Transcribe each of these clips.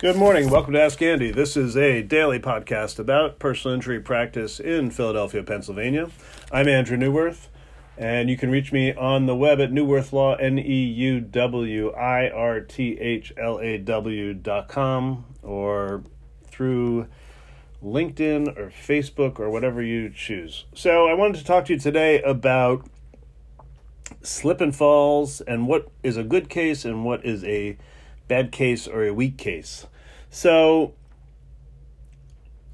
Good morning. Welcome to Ask Andy. This is a daily podcast about personal injury practice in Philadelphia, Pennsylvania. I'm Andrew Neuwirth, and you can reach me on the web at Neuwirth Law, N E U W I R T H L A W dot com, or through LinkedIn or Facebook or whatever you choose. So, I wanted to talk to you today about slip and falls and what is a good case and what is a bad case or a weak case. So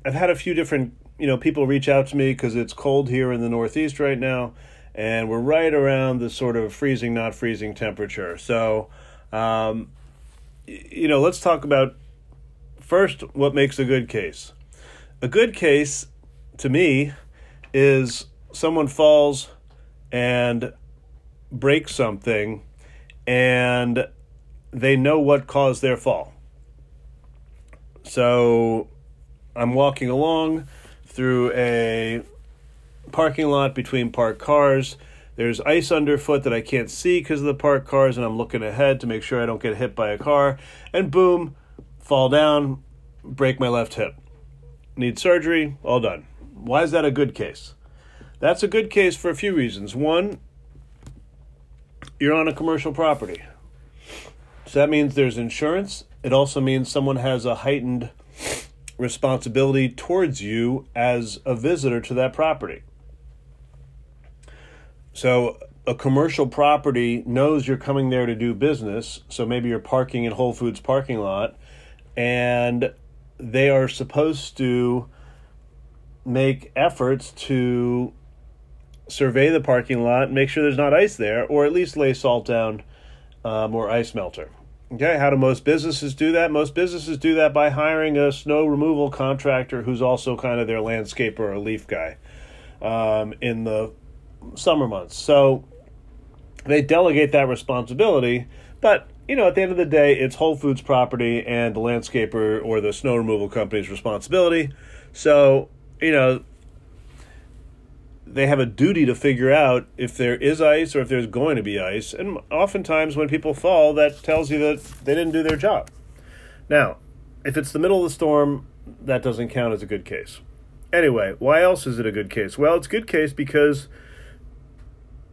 I've had a few different, you know, people reach out to me because it's cold here in the Northeast right now, and we're right around the sort of freezing, not freezing temperature. So, um, you know, let's talk about first what makes a good case. A good case, to me, is someone falls and breaks something and they know what caused their fall. So I'm walking along through a parking lot between parked cars. There's ice underfoot that I can't see because of the parked cars, and I'm looking ahead to make sure I don't get hit by a car. And boom, fall down, break my left hip. Need surgery, all done. Why is that a good case? That's a good case for a few reasons. One, you're on a commercial property. So that means there's insurance. It also means someone has a heightened responsibility towards you as a visitor to that property. So a commercial property knows you're coming there to do business. So maybe you're parking in Whole Foods parking lot and they are supposed to make efforts to survey the parking lot, make sure there's not ice there, or at least lay salt down um, or ice melter. Okay, how do most businesses do that? Most businesses do that by hiring a snow removal contractor who's also kind of their landscaper or leaf guy um, in the summer months. So they delegate that responsibility, but you know, at the end of the day, it's Whole Foods property and the landscaper or the snow removal company's responsibility. So, you know, they have a duty to figure out if there is ice or if there's going to be ice. And oftentimes, when people fall, that tells you that they didn't do their job. Now, if it's the middle of the storm, that doesn't count as a good case. Anyway, why else is it a good case? Well, it's a good case because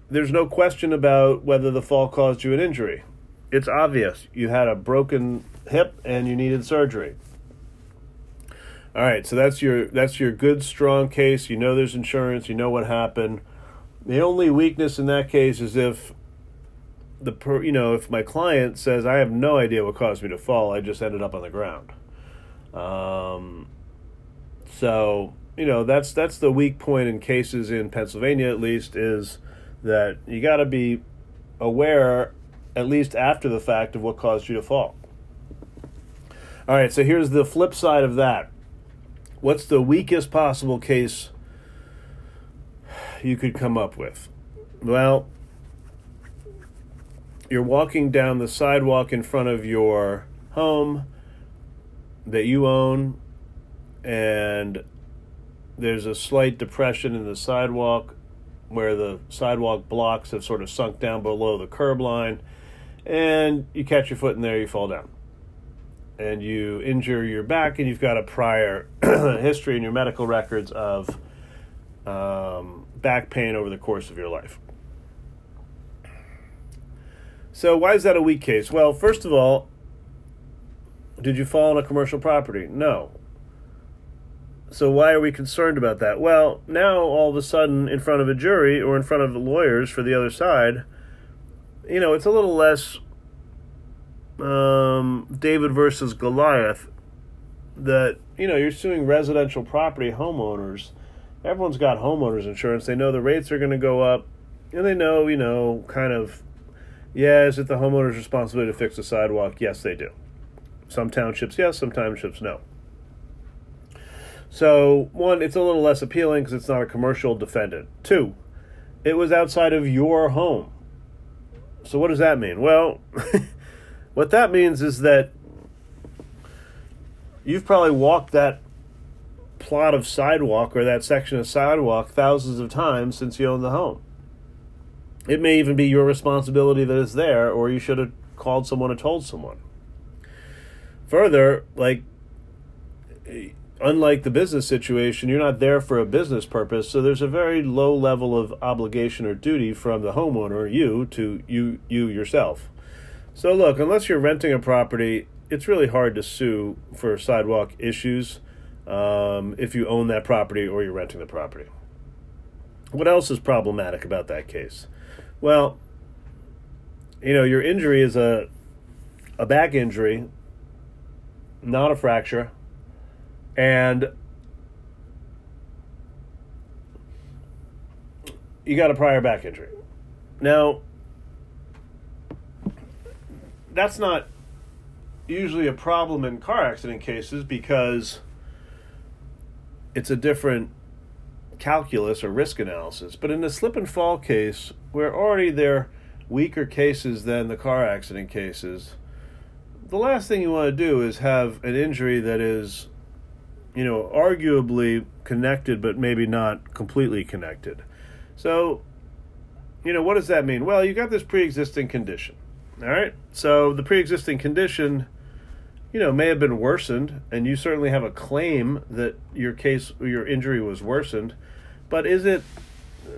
there's no question about whether the fall caused you an injury. It's obvious. You had a broken hip and you needed surgery. All right, so that's your that's your good strong case. You know there's insurance. You know what happened. The only weakness in that case is if the per, you know if my client says I have no idea what caused me to fall. I just ended up on the ground. Um, so you know that's that's the weak point in cases in Pennsylvania at least is that you got to be aware at least after the fact of what caused you to fall. All right, so here's the flip side of that what's the weakest possible case you could come up with? Well, you're walking down the sidewalk in front of your home that you own, and there's a slight depression in the sidewalk where the sidewalk blocks have sort of sunk down below the curb line, and you catch your foot in there, you fall down and you injure your back and you've got a prior history in your medical records of um, back pain over the course of your life. So, why is that a weak case? Well, first of all, did you fall on a commercial property? No. So, why are we concerned about that? Well, now all of a sudden, in front of a jury or in front of the lawyers for the other side, you know, it's a little less um, David versus Goliath that you know you're suing residential property homeowners. Everyone's got homeowners insurance. They know the rates are going to go up, and they know you know kind of yeah, is it the homeowner's responsibility to fix the sidewalk? Yes, they do. Some townships yes, some townships no. So one, it's a little less appealing because it's not a commercial defendant. Two, it was outside of your home. So what does that mean? Well. What that means is that you've probably walked that plot of sidewalk or that section of sidewalk thousands of times since you own the home. It may even be your responsibility that it's there, or you should have called someone or told someone. further, like unlike the business situation, you're not there for a business purpose, so there's a very low level of obligation or duty from the homeowner, you, to you you yourself. So look, unless you're renting a property, it's really hard to sue for sidewalk issues um, if you own that property or you're renting the property. What else is problematic about that case? Well, you know, your injury is a a back injury, not a fracture, and you got a prior back injury. Now, that's not usually a problem in car accident cases because it's a different calculus or risk analysis. But in a slip and fall case, where already they're weaker cases than the car accident cases, the last thing you want to do is have an injury that is, you know, arguably connected but maybe not completely connected. So, you know, what does that mean? Well, you got this pre existing condition. All right. So the pre existing condition you know, may have been worsened, and you certainly have a claim that your case, your injury was worsened, but is it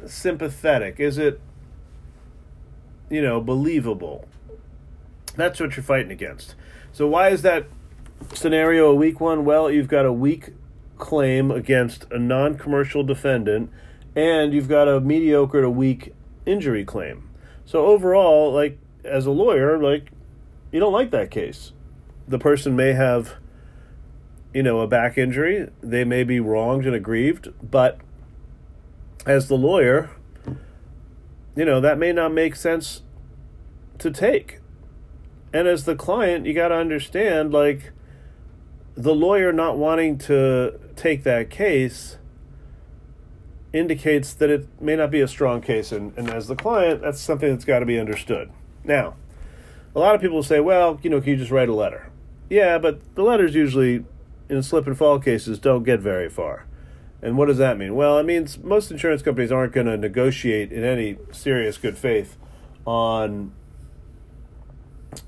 sympathetic? Is it, you know, believable? That's what you're fighting against. So, why is that scenario a weak one? Well, you've got a weak claim against a non commercial defendant, and you've got a mediocre to weak injury claim. So, overall, like, as a lawyer, like, you don't like that case the person may have, you know, a back injury. They may be wronged and aggrieved, but as the lawyer, you know, that may not make sense to take. And as the client, you got to understand like the lawyer not wanting to take that case indicates that it may not be a strong case. And, and as the client, that's something that's got to be understood. Now, a lot of people say, well, you know, can you just write a letter? Yeah, but the letters usually, in slip and fall cases, don't get very far. And what does that mean? Well, it means most insurance companies aren't going to negotiate in any serious good faith on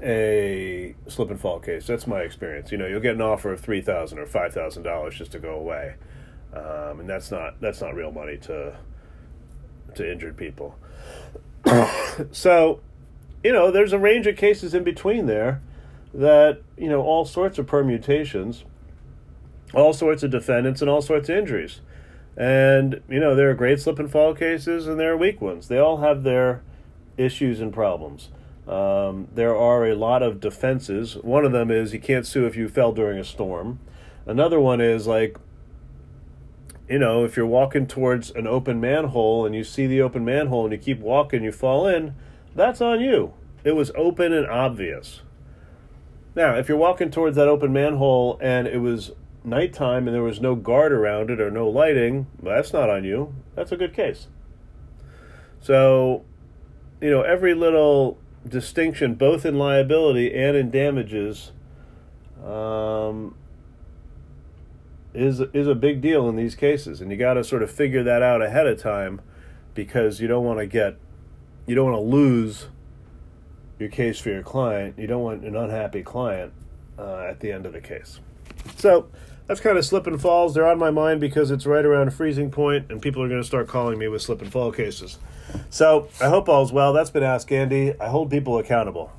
a slip and fall case. That's my experience. You know, you'll get an offer of three thousand or five thousand dollars just to go away, um, and that's not that's not real money to to injured people. so, you know, there's a range of cases in between there that you know all sorts of permutations, all sorts of defendants, and all sorts of injuries. And you know there are great slip and fall cases, and there are weak ones. They all have their issues and problems. Um, there are a lot of defenses. One of them is you can't sue if you fell during a storm. Another one is like, you know, if you're walking towards an open manhole and you see the open manhole and you keep walking, you fall in, that's on you. It was open and obvious. Now, if you're walking towards that open manhole and it was nighttime and there was no guard around it or no lighting, well, that's not on you. That's a good case. So, you know, every little distinction, both in liability and in damages, um, is is a big deal in these cases, and you got to sort of figure that out ahead of time because you don't want to get you don't want to lose your case for your client. You don't want an unhappy client uh, at the end of the case. So that's kind of slip and falls. They're on my mind because it's right around freezing point, and people are going to start calling me with slip and fall cases. So I hope all's well. That's been Ask Andy. I hold people accountable.